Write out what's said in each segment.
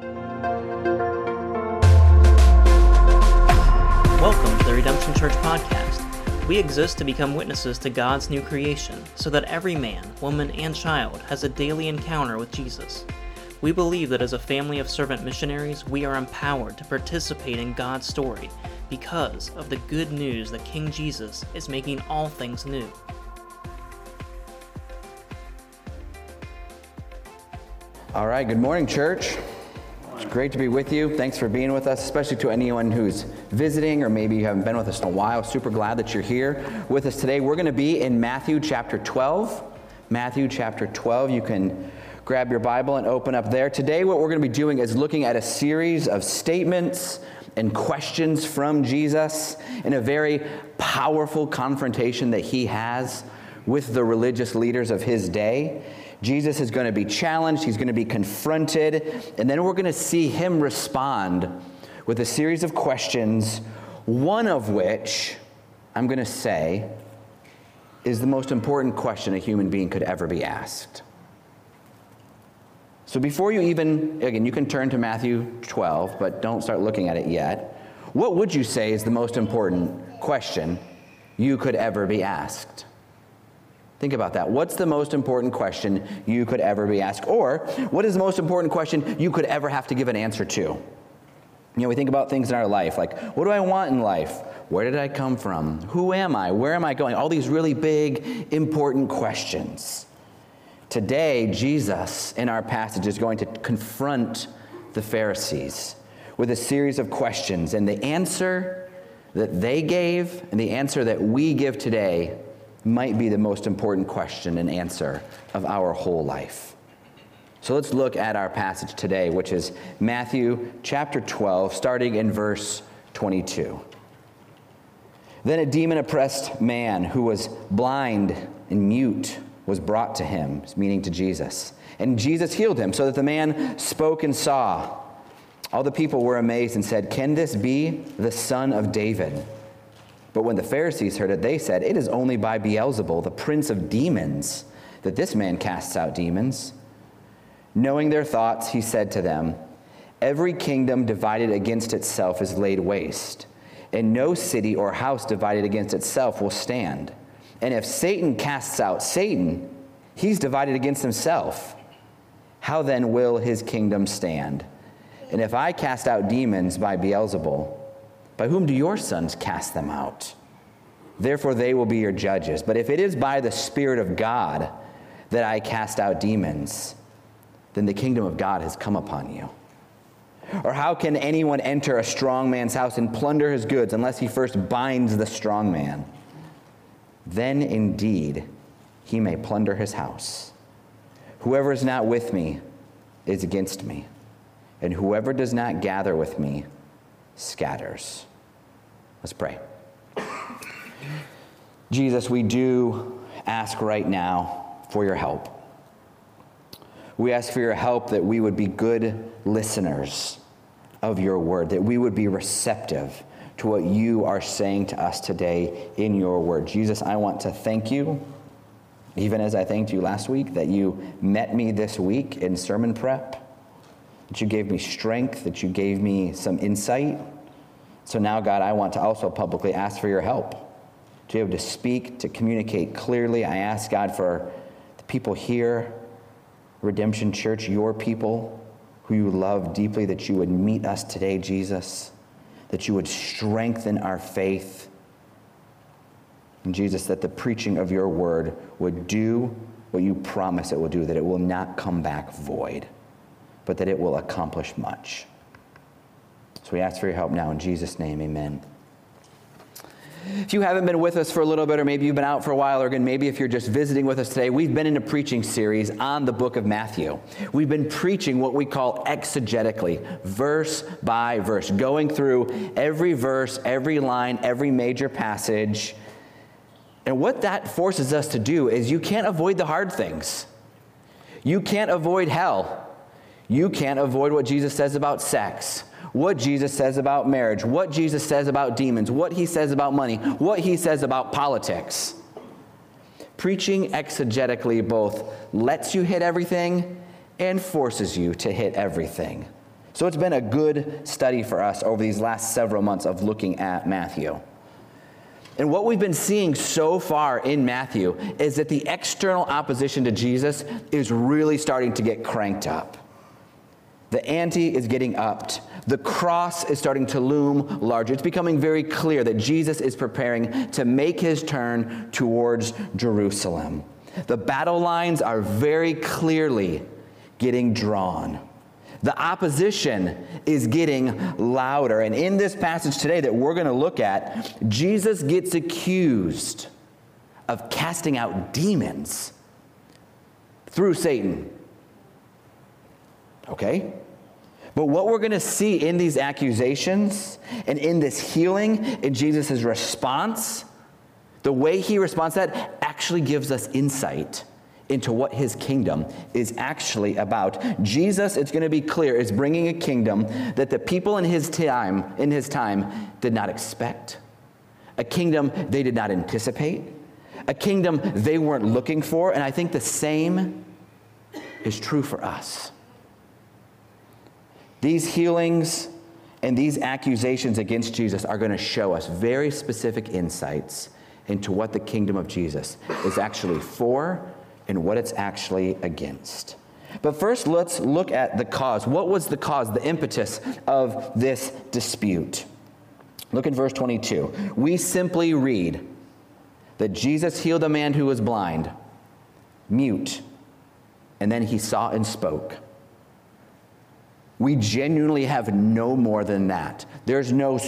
Welcome to the Redemption Church Podcast. We exist to become witnesses to God's new creation so that every man, woman, and child has a daily encounter with Jesus. We believe that as a family of servant missionaries, we are empowered to participate in God's story because of the good news that King Jesus is making all things new. All right, good morning, church. Great to be with you. Thanks for being with us, especially to anyone who's visiting or maybe you haven't been with us in a while. Super glad that you're here with us today. We're going to be in Matthew chapter 12. Matthew chapter 12. You can grab your Bible and open up there. Today, what we're going to be doing is looking at a series of statements and questions from Jesus in a very powerful confrontation that he has with the religious leaders of his day. Jesus is going to be challenged, he's going to be confronted, and then we're going to see him respond with a series of questions, one of which I'm going to say is the most important question a human being could ever be asked. So before you even, again, you can turn to Matthew 12, but don't start looking at it yet. What would you say is the most important question you could ever be asked? Think about that. What's the most important question you could ever be asked? Or what is the most important question you could ever have to give an answer to? You know, we think about things in our life like, what do I want in life? Where did I come from? Who am I? Where am I going? All these really big, important questions. Today, Jesus, in our passage, is going to confront the Pharisees with a series of questions. And the answer that they gave and the answer that we give today might be the most important question and answer of our whole life. So let's look at our passage today, which is Matthew chapter 12, starting in verse 22. Then a demon oppressed man who was blind and mute was brought to him, meaning to Jesus. And Jesus healed him so that the man spoke and saw. All the people were amazed and said, Can this be the son of David? But when the Pharisees heard it, they said, It is only by Beelzebul, the prince of demons, that this man casts out demons. Knowing their thoughts, he said to them, Every kingdom divided against itself is laid waste, and no city or house divided against itself will stand. And if Satan casts out Satan, he's divided against himself. How then will his kingdom stand? And if I cast out demons by Beelzebul, by whom do your sons cast them out? Therefore they will be your judges. But if it is by the Spirit of God that I cast out demons, then the kingdom of God has come upon you. Or how can anyone enter a strong man's house and plunder his goods unless he first binds the strong man? then indeed he may plunder his house. Whoever is not with me is against me, and whoever does not gather with me scatters. Let's pray. Jesus, we do ask right now for your help. We ask for your help that we would be good listeners of your word, that we would be receptive to what you are saying to us today in your word. Jesus, I want to thank you, even as I thanked you last week, that you met me this week in sermon prep, that you gave me strength, that you gave me some insight. So now, God, I want to also publicly ask for your help to be able to speak, to communicate clearly. I ask, God, for the people here, Redemption Church, your people who you love deeply, that you would meet us today, Jesus that you would strengthen our faith. And Jesus, that the preaching of your word would do what you promise it will do, that it will not come back void, but that it will accomplish much. So we ask for your help now in Jesus' name, amen. If you haven't been with us for a little bit, or maybe you've been out for a while, or again, maybe if you're just visiting with us today, we've been in a preaching series on the book of Matthew. We've been preaching what we call exegetically, verse by verse, going through every verse, every line, every major passage. And what that forces us to do is you can't avoid the hard things. You can't avoid hell. You can't avoid what Jesus says about sex what Jesus says about marriage, what Jesus says about demons, what he says about money, what he says about politics. Preaching exegetically both lets you hit everything and forces you to hit everything. So it's been a good study for us over these last several months of looking at Matthew. And what we've been seeing so far in Matthew is that the external opposition to Jesus is really starting to get cranked up. The ante is getting upped. The cross is starting to loom larger. It's becoming very clear that Jesus is preparing to make his turn towards Jerusalem. The battle lines are very clearly getting drawn. The opposition is getting louder. And in this passage today that we're going to look at, Jesus gets accused of casting out demons through Satan. Okay? But what we're going to see in these accusations and in this healing, in Jesus' response, the way he responds to that actually gives us insight into what his kingdom is actually about. Jesus, it's going to be clear, is bringing a kingdom that the people in his time, in his time did not expect. A kingdom they did not anticipate. A kingdom they weren't looking for, and I think the same is true for us. These healings and these accusations against Jesus are going to show us very specific insights into what the kingdom of Jesus is actually for and what it's actually against. But first, let's look at the cause. What was the cause, the impetus of this dispute? Look at verse 22. We simply read that Jesus healed a man who was blind, mute, and then he saw and spoke. We genuinely have no more than that. There's no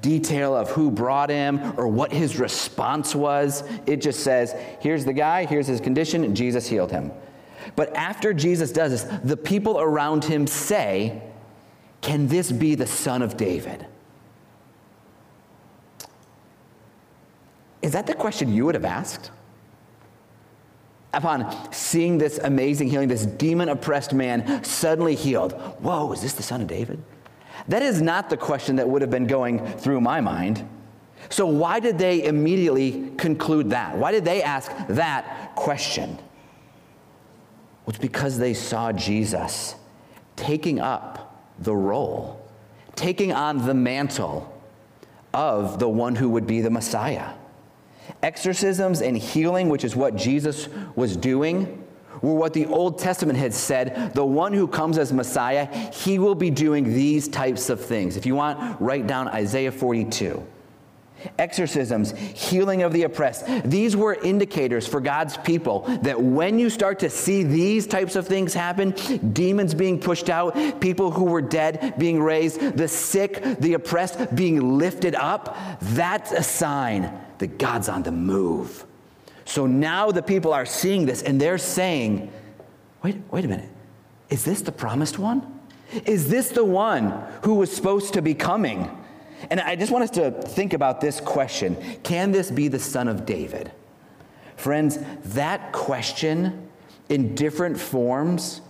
detail of who brought him or what his response was. It just says, here's the guy, here's his condition, and Jesus healed him. But after Jesus does this, the people around him say, Can this be the son of David? Is that the question you would have asked? Upon seeing this amazing healing, this demon oppressed man suddenly healed. Whoa, is this the son of David? That is not the question that would have been going through my mind. So, why did they immediately conclude that? Why did they ask that question? Well, it's because they saw Jesus taking up the role, taking on the mantle of the one who would be the Messiah. Exorcisms and healing, which is what Jesus was doing, were what the Old Testament had said the one who comes as Messiah, he will be doing these types of things. If you want, write down Isaiah 42. Exorcisms, healing of the oppressed, these were indicators for God's people that when you start to see these types of things happen demons being pushed out, people who were dead being raised, the sick, the oppressed being lifted up that's a sign that God's on the move. So now the people are seeing this and they're saying, wait, wait a minute. Is this the promised one? Is this the one who was supposed to be coming? And I just want us to think about this question Can this be the son of David? Friends, that question in different forms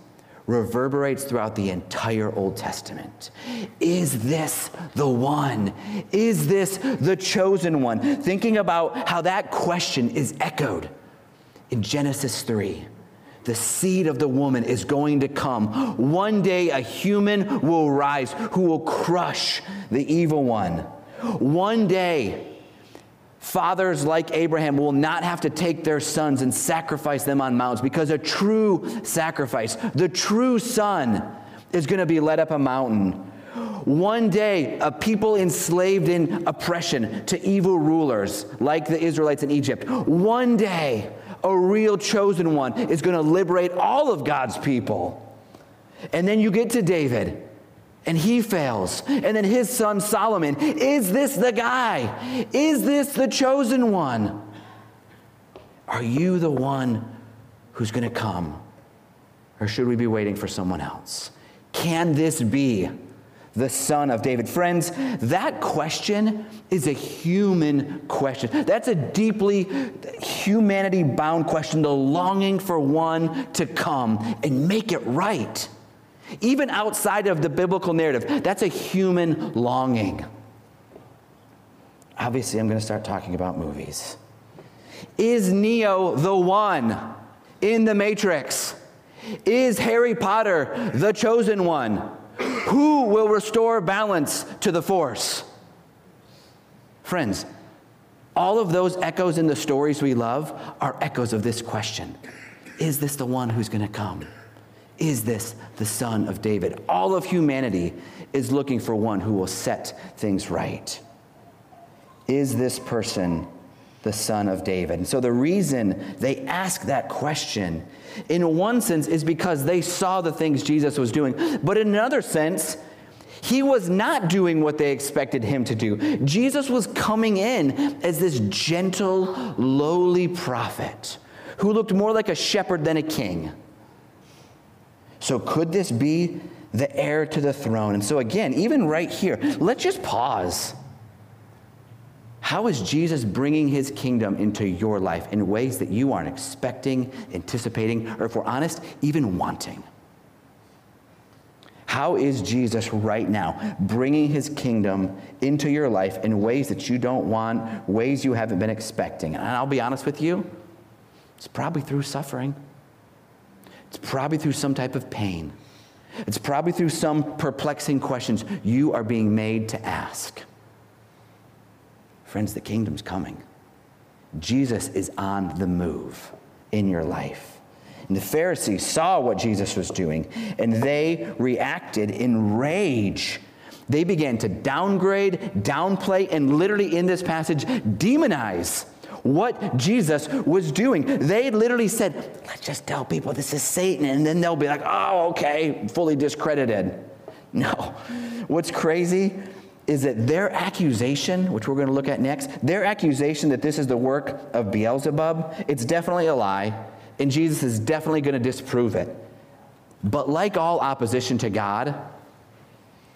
reverberates throughout the entire Old Testament. Is this the one? Is this the chosen one? Thinking about how that question is echoed in Genesis 3. The seed of the woman is going to come. One day a human will rise who will crush the evil one. One day, Fathers like Abraham will not have to take their sons and sacrifice them on mountains because a true sacrifice, the true son, is going to be led up a mountain. One day, a people enslaved in oppression to evil rulers like the Israelites in Egypt. One day, a real chosen one is going to liberate all of God's people. And then you get to David and he fails. And then his son Solomon, is this the guy? Is this the chosen one? Are you the one who's going to come? Or should we be waiting for someone else? Can this be the son of David? Friends, that question is a human question. That's a deeply humanity bound question, the longing for one to come and make it right. Even outside of the biblical narrative, that's a human longing. Obviously, I'm going to start talking about movies. Is Neo the one in the Matrix? Is Harry Potter the chosen one? Who will restore balance to the force? Friends, all of those echoes in the stories we love are echoes of this question Is this the one who's going to come? Is this the son of David? All of humanity is looking for one who will set things right. Is this person the son of David? And so the reason they ask that question, in one sense, is because they saw the things Jesus was doing. But in another sense, he was not doing what they expected him to do. Jesus was coming in as this gentle, lowly prophet who looked more like a shepherd than a king. So, could this be the heir to the throne? And so, again, even right here, let's just pause. How is Jesus bringing his kingdom into your life in ways that you aren't expecting, anticipating, or if we're honest, even wanting? How is Jesus right now bringing his kingdom into your life in ways that you don't want, ways you haven't been expecting? And I'll be honest with you, it's probably through suffering. It's probably through some type of pain. It's probably through some perplexing questions you are being made to ask. Friends, the kingdom's coming. Jesus is on the move in your life. And the Pharisees saw what Jesus was doing, and they reacted in rage. They began to downgrade, downplay, and literally in this passage, demonize what Jesus was doing. They literally said, Let's just tell people this is Satan, and then they'll be like, Oh, okay, fully discredited. No. What's crazy is that their accusation, which we're going to look at next, their accusation that this is the work of Beelzebub, it's definitely a lie, and Jesus is definitely going to disprove it. But like all opposition to God,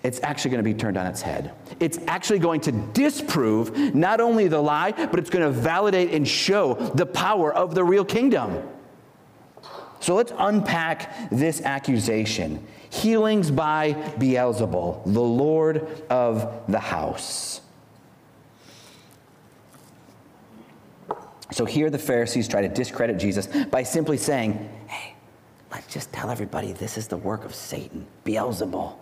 it's actually going to be turned on its head. It's actually going to disprove not only the lie, but it's going to validate and show the power of the real kingdom. So let's unpack this accusation healings by Beelzebul, the Lord of the house. So here the Pharisees try to discredit Jesus by simply saying, hey, let's just tell everybody this is the work of Satan, Beelzebul.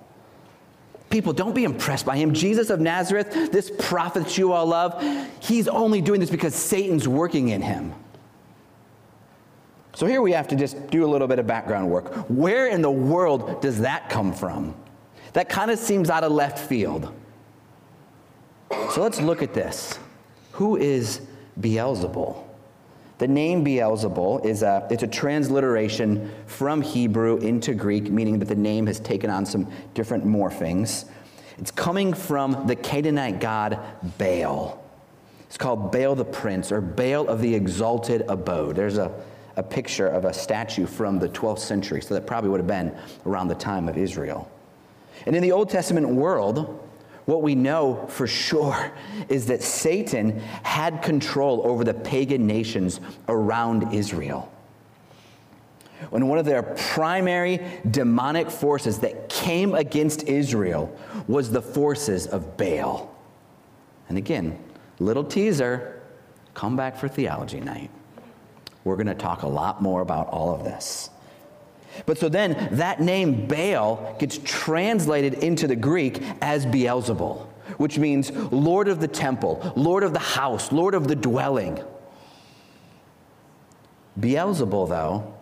People, don't be impressed by him. Jesus of Nazareth, this prophet that you all love, he's only doing this because Satan's working in him. So here we have to just do a little bit of background work. Where in the world does that come from? That kind of seems out of left field. So let's look at this. Who is Beelzebul? The name Beelzebul is a, it's a transliteration from Hebrew into Greek, meaning that the name has taken on some different morphings. It's coming from the Canaanite god Baal. It's called Baal the Prince or Baal of the Exalted Abode. There's a, a picture of a statue from the 12th century, so that probably would have been around the time of Israel. And in the Old Testament world, what we know for sure is that Satan had control over the pagan nations around Israel. When one of their primary demonic forces that came against Israel was the forces of Baal. And again, little teaser, come back for theology night. We're going to talk a lot more about all of this. But so then that name Baal gets translated into the Greek as Beelzebul, which means Lord of the temple, Lord of the house, Lord of the dwelling. Beelzebul, though,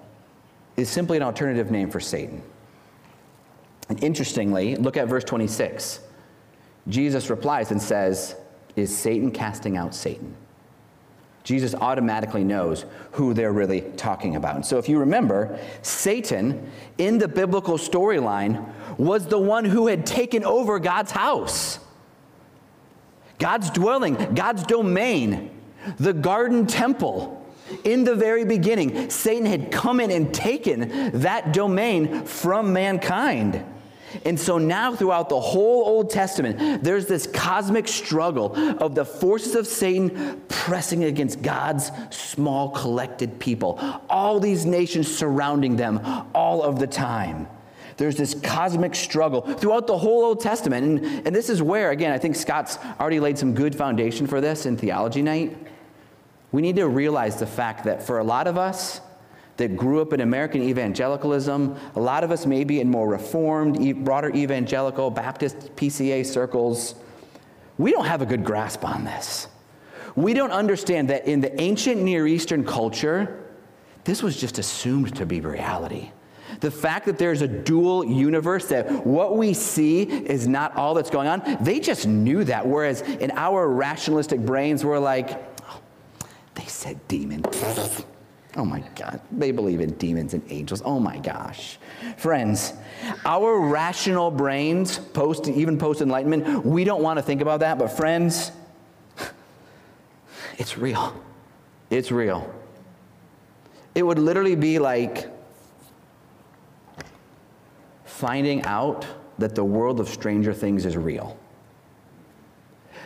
is simply an alternative name for Satan. And interestingly, look at verse 26. Jesus replies and says, Is Satan casting out Satan? Jesus automatically knows who they're really talking about. So, if you remember, Satan in the biblical storyline was the one who had taken over God's house, God's dwelling, God's domain, the garden temple. In the very beginning, Satan had come in and taken that domain from mankind. And so now, throughout the whole Old Testament, there's this cosmic struggle of the forces of Satan pressing against God's small collected people. All these nations surrounding them all of the time. There's this cosmic struggle throughout the whole Old Testament. And, and this is where, again, I think Scott's already laid some good foundation for this in Theology Night. We need to realize the fact that for a lot of us, that grew up in American evangelicalism, a lot of us maybe in more reformed, broader evangelical, Baptist, PCA circles, we don't have a good grasp on this. We don't understand that in the ancient Near Eastern culture, this was just assumed to be reality. The fact that there's a dual universe, that what we see is not all that's going on, they just knew that. Whereas in our rationalistic brains, we're like, oh, they said demon. Oh my God, they believe in demons and angels. Oh my gosh. Friends, our rational brains, post, even post enlightenment, we don't want to think about that, but friends, it's real. It's real. It would literally be like finding out that the world of Stranger Things is real.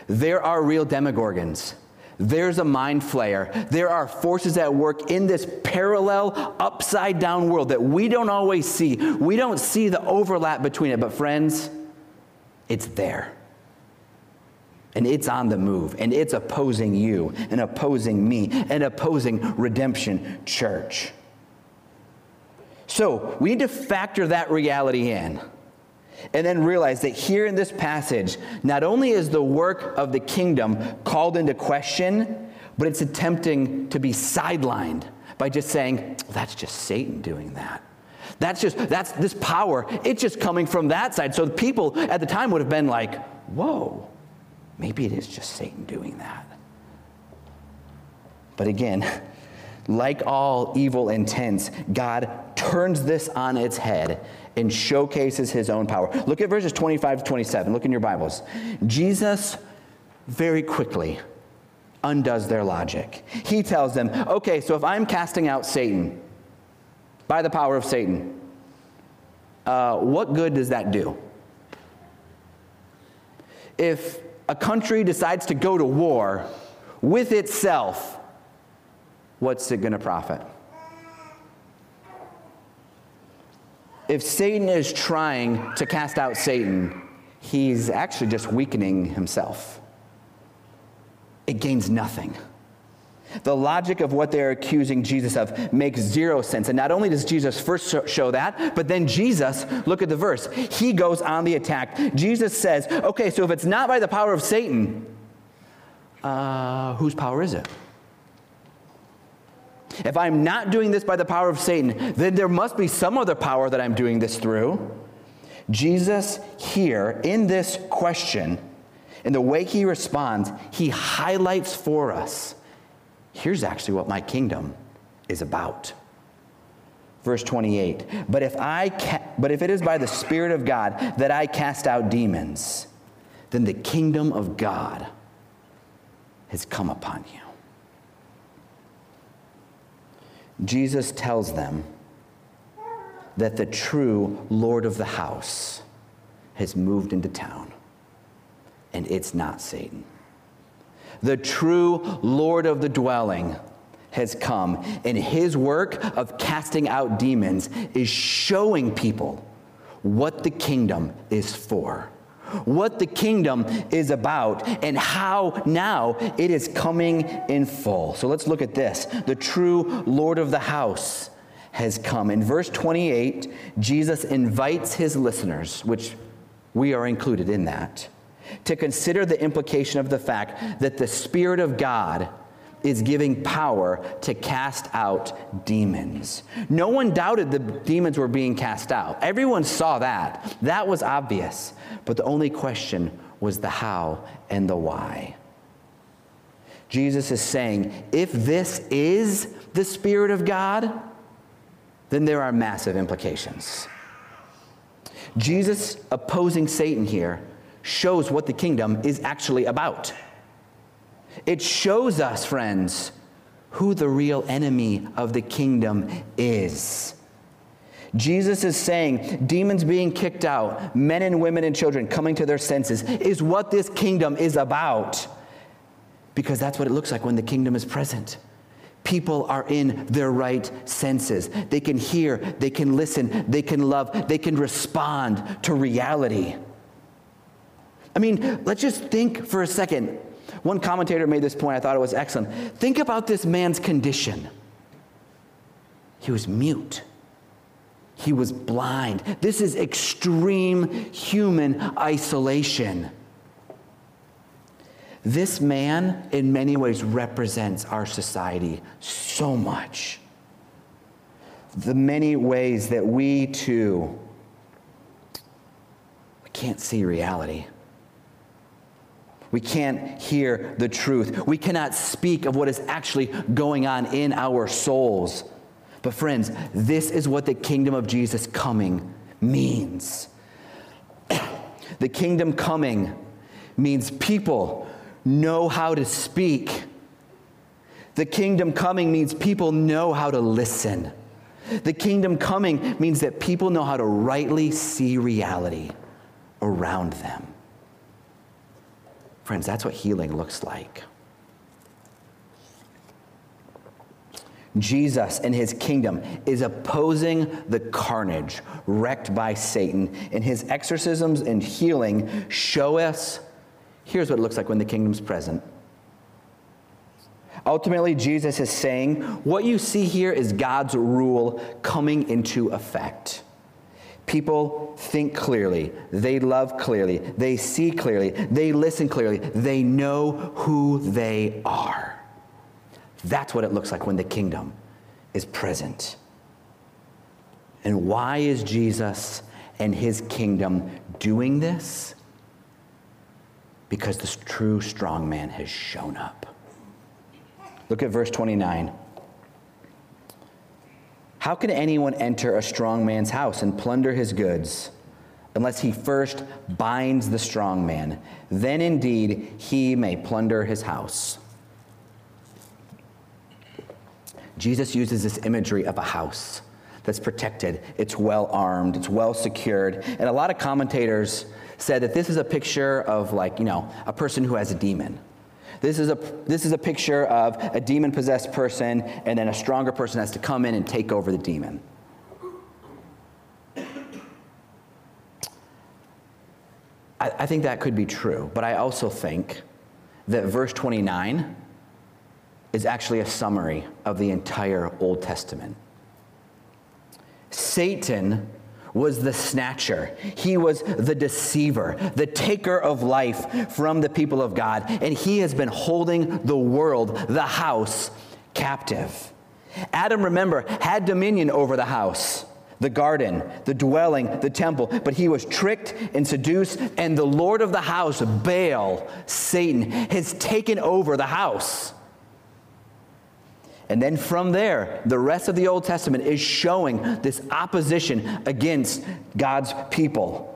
There are real demogorgons. There's a mind flayer. There are forces at work in this parallel, upside down world that we don't always see. We don't see the overlap between it, but friends, it's there. And it's on the move, and it's opposing you, and opposing me, and opposing Redemption Church. So we need to factor that reality in. And then realize that here in this passage, not only is the work of the kingdom called into question, but it's attempting to be sidelined by just saying, that's just Satan doing that. That's just, that's this power, it's just coming from that side. So the people at the time would have been like, whoa, maybe it is just Satan doing that. But again, like all evil intents, God turns this on its head and showcases his own power. Look at verses 25 to 27. Look in your Bibles. Jesus very quickly undoes their logic. He tells them, okay, so if I'm casting out Satan by the power of Satan, uh, what good does that do? If a country decides to go to war with itself, what's it going to profit? If Satan is trying to cast out Satan, he's actually just weakening himself. It gains nothing. The logic of what they're accusing Jesus of makes zero sense. And not only does Jesus first show that, but then Jesus, look at the verse, he goes on the attack. Jesus says, okay, so if it's not by the power of Satan, uh, whose power is it? If I'm not doing this by the power of Satan, then there must be some other power that I'm doing this through. Jesus, here in this question, in the way he responds, he highlights for us here's actually what my kingdom is about. Verse 28 But if, I ca- but if it is by the Spirit of God that I cast out demons, then the kingdom of God has come upon you. Jesus tells them that the true Lord of the house has moved into town, and it's not Satan. The true Lord of the dwelling has come, and his work of casting out demons is showing people what the kingdom is for what the kingdom is about and how now it is coming in full. So let's look at this. The true Lord of the house has come. In verse 28, Jesus invites his listeners, which we are included in that, to consider the implication of the fact that the Spirit of God is giving power to cast out demons. No one doubted the demons were being cast out. Everyone saw that. That was obvious. But the only question was the how and the why. Jesus is saying, if this is the Spirit of God, then there are massive implications. Jesus opposing Satan here shows what the kingdom is actually about. It shows us, friends, who the real enemy of the kingdom is. Jesus is saying demons being kicked out, men and women and children coming to their senses, is what this kingdom is about. Because that's what it looks like when the kingdom is present. People are in their right senses. They can hear, they can listen, they can love, they can respond to reality. I mean, let's just think for a second. One commentator made this point, I thought it was excellent. Think about this man's condition. he was mute. He was blind. This is extreme human isolation. This man, in many ways, represents our society so much. The many ways that we too we can't see reality. We can't hear the truth. We cannot speak of what is actually going on in our souls. But, friends, this is what the kingdom of Jesus coming means. the kingdom coming means people know how to speak. The kingdom coming means people know how to listen. The kingdom coming means that people know how to rightly see reality around them. Friends, that's what healing looks like. Jesus and his kingdom is opposing the carnage wrecked by Satan. And his exorcisms and healing show us here's what it looks like when the kingdom's present. Ultimately, Jesus is saying, what you see here is God's rule coming into effect. People think clearly, they love clearly, they see clearly, they listen clearly, they know who they are. That's what it looks like when the kingdom is present. And why is Jesus and his kingdom doing this? Because this true strong man has shown up. Look at verse 29. How can anyone enter a strong man's house and plunder his goods unless he first binds the strong man? Then indeed he may plunder his house. Jesus uses this imagery of a house that's protected, it's well armed, it's well secured. And a lot of commentators said that this is a picture of, like, you know, a person who has a demon. This is a, this is a picture of a demon possessed person, and then a stronger person has to come in and take over the demon. I, I think that could be true, but I also think that verse 29 is actually a summary of the entire Old Testament. Satan was the snatcher. He was the deceiver, the taker of life from the people of God. And he has been holding the world, the house, captive. Adam, remember, had dominion over the house, the garden, the dwelling, the temple, but he was tricked and seduced, and the Lord of the house, Baal, Satan, has taken over the house. And then from there, the rest of the Old Testament is showing this opposition against God's people.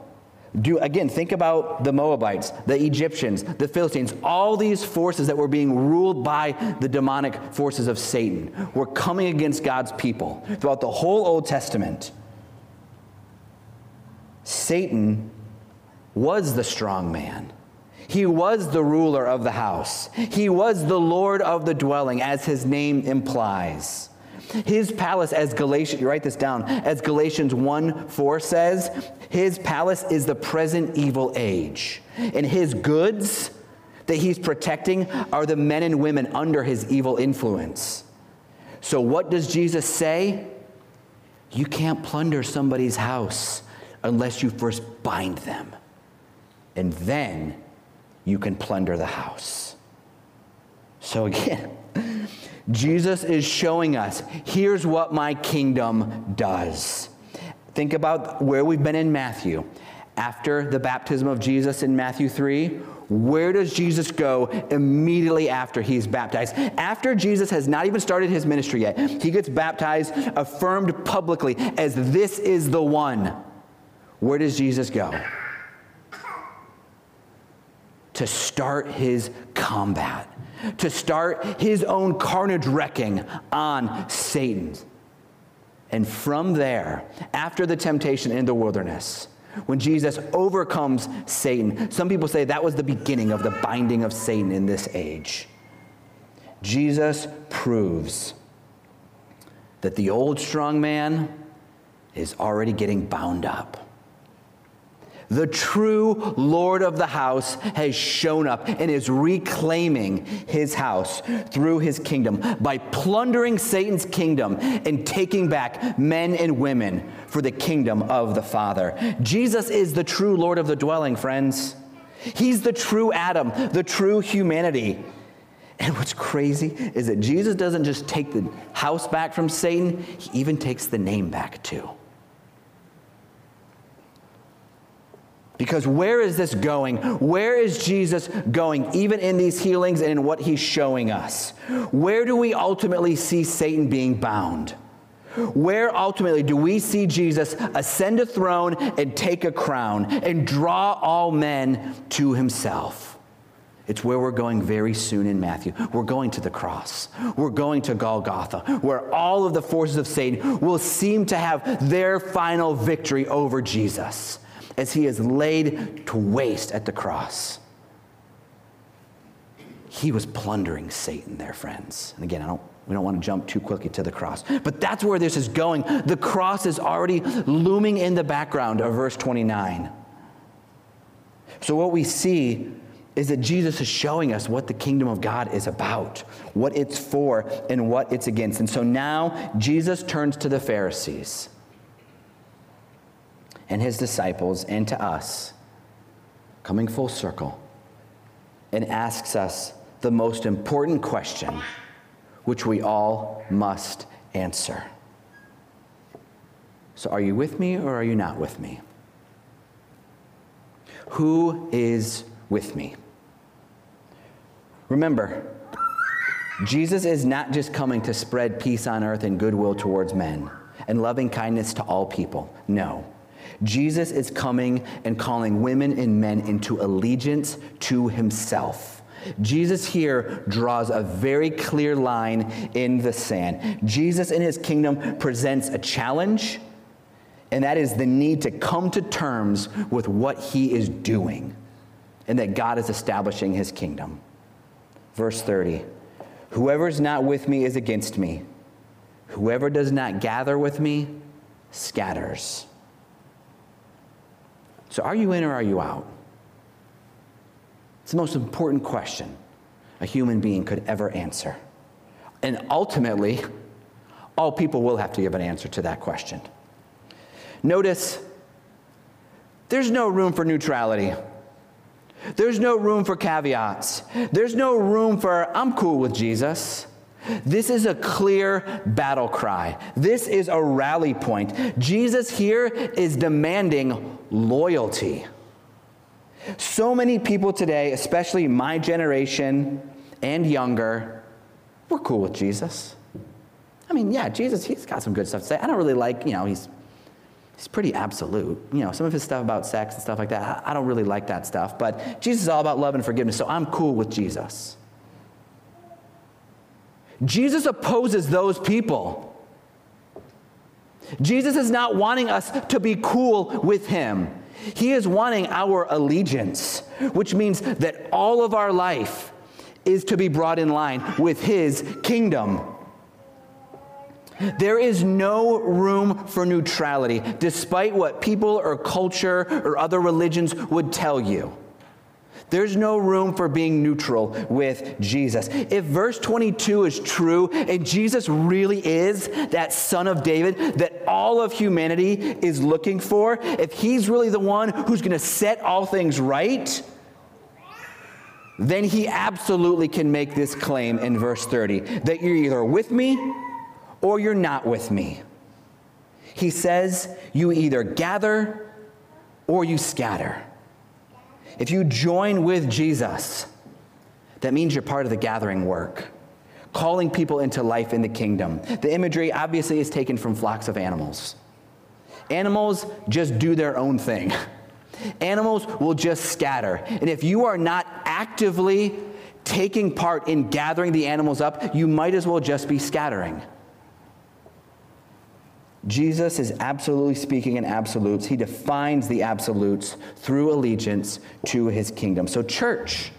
Do again, think about the Moabites, the Egyptians, the Philistines, all these forces that were being ruled by the demonic forces of Satan were coming against God's people throughout the whole Old Testament. Satan was the strong man. He was the ruler of the house. He was the Lord of the dwelling, as his name implies. His palace, as Galatians, you write this down, as Galatians 1 4 says, his palace is the present evil age. And his goods that he's protecting are the men and women under his evil influence. So, what does Jesus say? You can't plunder somebody's house unless you first bind them. And then you can plunder the house. So again, Jesus is showing us here's what my kingdom does. Think about where we've been in Matthew. After the baptism of Jesus in Matthew 3, where does Jesus go immediately after he's baptized? After Jesus has not even started his ministry yet, he gets baptized, affirmed publicly as this is the one. Where does Jesus go? To start his combat, to start his own carnage wrecking on Satan. And from there, after the temptation in the wilderness, when Jesus overcomes Satan, some people say that was the beginning of the binding of Satan in this age. Jesus proves that the old strong man is already getting bound up the true Lord of the house has shown up and is reclaiming his house through his kingdom by plundering Satan's kingdom and taking back men and women for the kingdom of the Father. Jesus is the true Lord of the dwelling, friends. He's the true Adam, the true humanity. And what's crazy is that Jesus doesn't just take the house back from Satan, he even takes the name back too. Because where is this going? Where is Jesus going, even in these healings and in what he's showing us? Where do we ultimately see Satan being bound? Where ultimately do we see Jesus ascend a throne and take a crown and draw all men to himself? It's where we're going very soon in Matthew. We're going to the cross. We're going to Golgotha, where all of the forces of Satan will seem to have their final victory over Jesus as he is laid to waste at the cross. He was plundering Satan there, friends. And again, I don't, we don't want to jump too quickly to the cross. But that's where this is going. The cross is already looming in the background of verse 29. So, what we see is that Jesus is showing us what the kingdom of God is about, what it's for, and what it's against. And so now Jesus turns to the Pharisees and his disciples and to us, coming full circle, and asks us the most important question, which we all must answer. So, are you with me or are you not with me? Who is with me? Remember, Jesus is not just coming to spread peace on earth and goodwill towards men and loving kindness to all people. No. Jesus is coming and calling women and men into allegiance to himself. Jesus here draws a very clear line in the sand. Jesus in his kingdom presents a challenge, and that is the need to come to terms with what he is doing and that God is establishing his kingdom. Verse 30 Whoever is not with me is against me. Whoever does not gather with me scatters. So, are you in or are you out? It's the most important question a human being could ever answer. And ultimately, all people will have to give an answer to that question. Notice there's no room for neutrality. There's no room for caveats. There's no room for, I'm cool with Jesus. This is a clear battle cry. This is a rally point. Jesus here is demanding loyalty. So many people today, especially my generation and younger, we're cool with Jesus. I mean, yeah, Jesus, he's got some good stuff to say. I don't really like, you know, he's he's pretty absolute. You know, some of his stuff about sex and stuff like that, I don't really like that stuff. But Jesus is all about love and forgiveness, so I'm cool with Jesus. Jesus opposes those people. Jesus is not wanting us to be cool with him. He is wanting our allegiance, which means that all of our life is to be brought in line with his kingdom. There is no room for neutrality, despite what people or culture or other religions would tell you. There's no room for being neutral with Jesus. If verse 22 is true and Jesus really is that son of David that all of humanity is looking for, if he's really the one who's going to set all things right, then he absolutely can make this claim in verse 30 that you're either with me or you're not with me. He says, You either gather or you scatter. If you join with Jesus, that means you're part of the gathering work, calling people into life in the kingdom. The imagery obviously is taken from flocks of animals. Animals just do their own thing. Animals will just scatter. And if you are not actively taking part in gathering the animals up, you might as well just be scattering. Jesus is absolutely speaking in absolutes. He defines the absolutes through allegiance to his kingdom. So, church,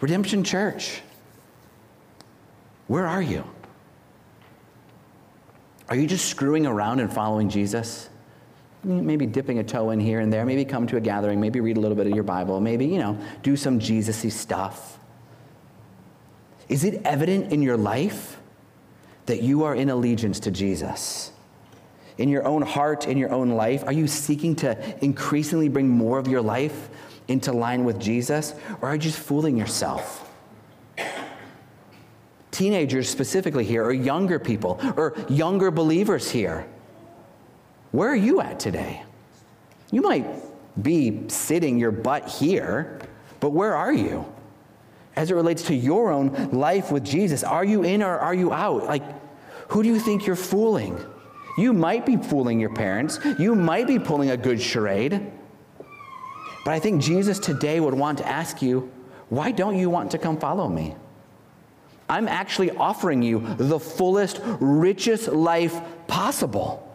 Redemption Church, where are you? Are you just screwing around and following Jesus? maybe dipping a toe in here and there, maybe come to a gathering, maybe read a little bit of your Bible, maybe, you know, do some Jesus y stuff. Is it evident in your life that you are in allegiance to Jesus? In your own heart, in your own life, are you seeking to increasingly bring more of your life into line with Jesus, or are you just fooling yourself? Teenagers, specifically here, or younger people, or younger believers here. Where are you at today? You might be sitting your butt here, but where are you? As it relates to your own life with Jesus, are you in or are you out? Like, who do you think you're fooling? You might be fooling your parents. You might be pulling a good charade. But I think Jesus today would want to ask you, why don't you want to come follow me? I'm actually offering you the fullest, richest life possible.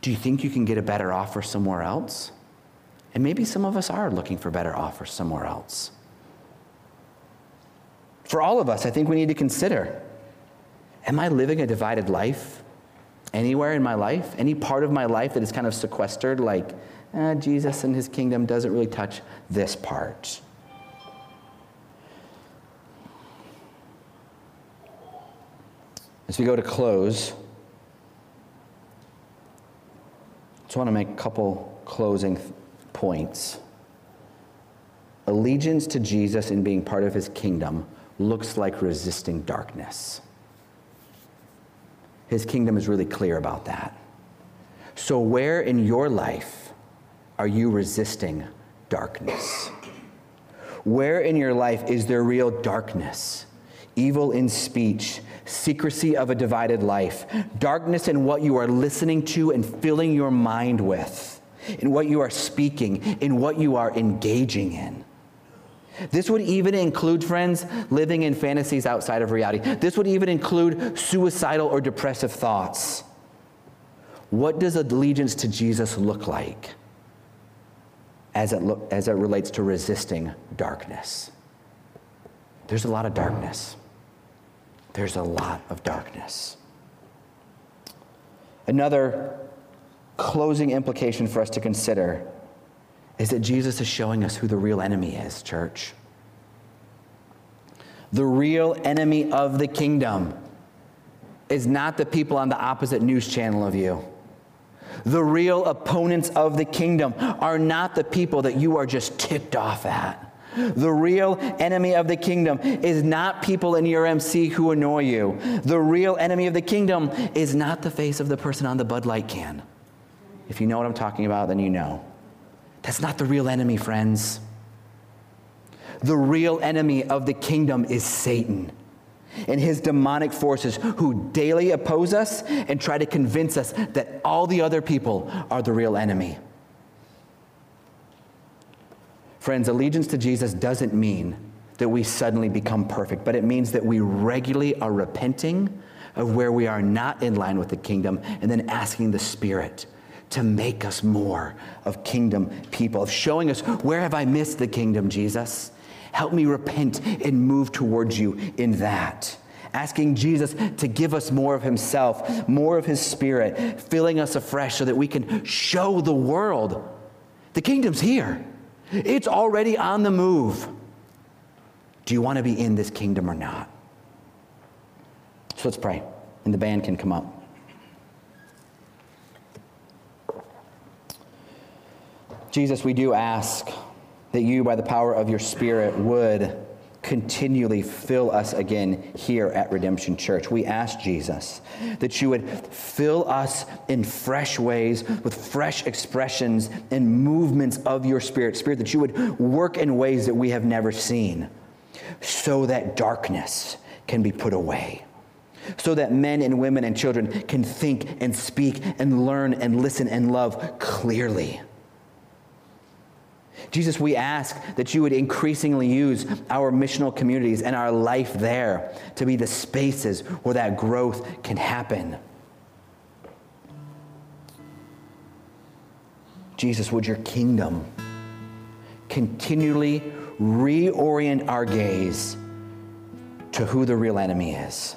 Do you think you can get a better offer somewhere else? And maybe some of us are looking for better offers somewhere else. For all of us, I think we need to consider am I living a divided life anywhere in my life? Any part of my life that is kind of sequestered, like eh, Jesus and his kingdom doesn't really touch this part? As we go to close, just want to make a couple closing points. Allegiance to Jesus and being part of his kingdom looks like resisting darkness. His kingdom is really clear about that. So, where in your life are you resisting darkness? Where in your life is there real darkness? Evil in speech, secrecy of a divided life, darkness in what you are listening to and filling your mind with, in what you are speaking, in what you are engaging in. This would even include, friends, living in fantasies outside of reality. This would even include suicidal or depressive thoughts. What does allegiance to Jesus look like as it, look, as it relates to resisting darkness? There's a lot of darkness there's a lot of darkness. Another closing implication for us to consider is that Jesus is showing us who the real enemy is, church. The real enemy of the kingdom is not the people on the opposite news channel of you. The real opponents of the kingdom are not the people that you are just ticked off at. The real enemy of the kingdom is not people in your MC who annoy you. The real enemy of the kingdom is not the face of the person on the Bud Light can. If you know what I'm talking about, then you know. That's not the real enemy, friends. The real enemy of the kingdom is Satan and his demonic forces who daily oppose us and try to convince us that all the other people are the real enemy. Friends, allegiance to Jesus doesn't mean that we suddenly become perfect, but it means that we regularly are repenting of where we are not in line with the kingdom and then asking the Spirit to make us more of kingdom people, of showing us where have I missed the kingdom, Jesus? Help me repent and move towards you in that. Asking Jesus to give us more of Himself, more of His Spirit, filling us afresh so that we can show the world the kingdom's here. It's already on the move. Do you want to be in this kingdom or not? So let's pray, and the band can come up. Jesus, we do ask that you, by the power of your Spirit, would continually fill us again here at Redemption Church. We ask Jesus that you would fill us in fresh ways with fresh expressions and movements of your Spirit. Spirit, that you would work in ways that we have never seen so that darkness can be put away. So that men and women and children can think and speak and learn and listen and love clearly Jesus, we ask that you would increasingly use our missional communities and our life there to be the spaces where that growth can happen. Jesus, would your kingdom continually reorient our gaze to who the real enemy is?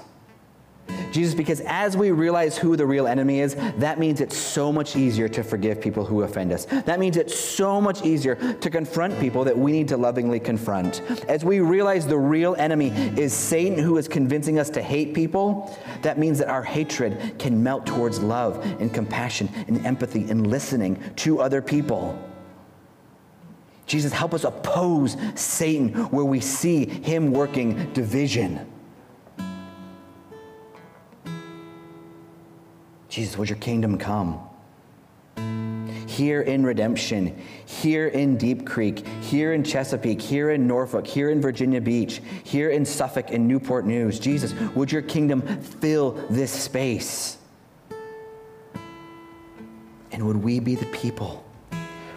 Jesus, because as we realize who the real enemy is, that means it's so much easier to forgive people who offend us. That means it's so much easier to confront people that we need to lovingly confront. As we realize the real enemy is Satan who is convincing us to hate people, that means that our hatred can melt towards love and compassion and empathy and listening to other people. Jesus, help us oppose Satan where we see him working division. Jesus, would your kingdom come? Here in Redemption, here in Deep Creek, here in Chesapeake, here in Norfolk, here in Virginia Beach, here in Suffolk and Newport News. Jesus, would your kingdom fill this space? And would we be the people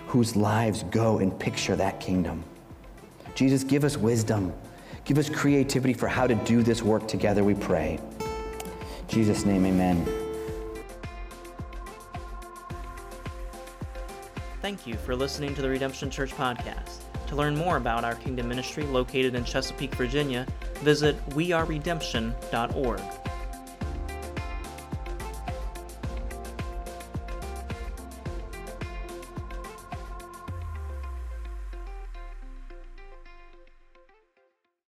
whose lives go and picture that kingdom? Jesus, give us wisdom. Give us creativity for how to do this work together, we pray. In Jesus' name, amen. Thank you for listening to the Redemption Church podcast. To learn more about our kingdom ministry located in Chesapeake, Virginia, visit weareredemption.org.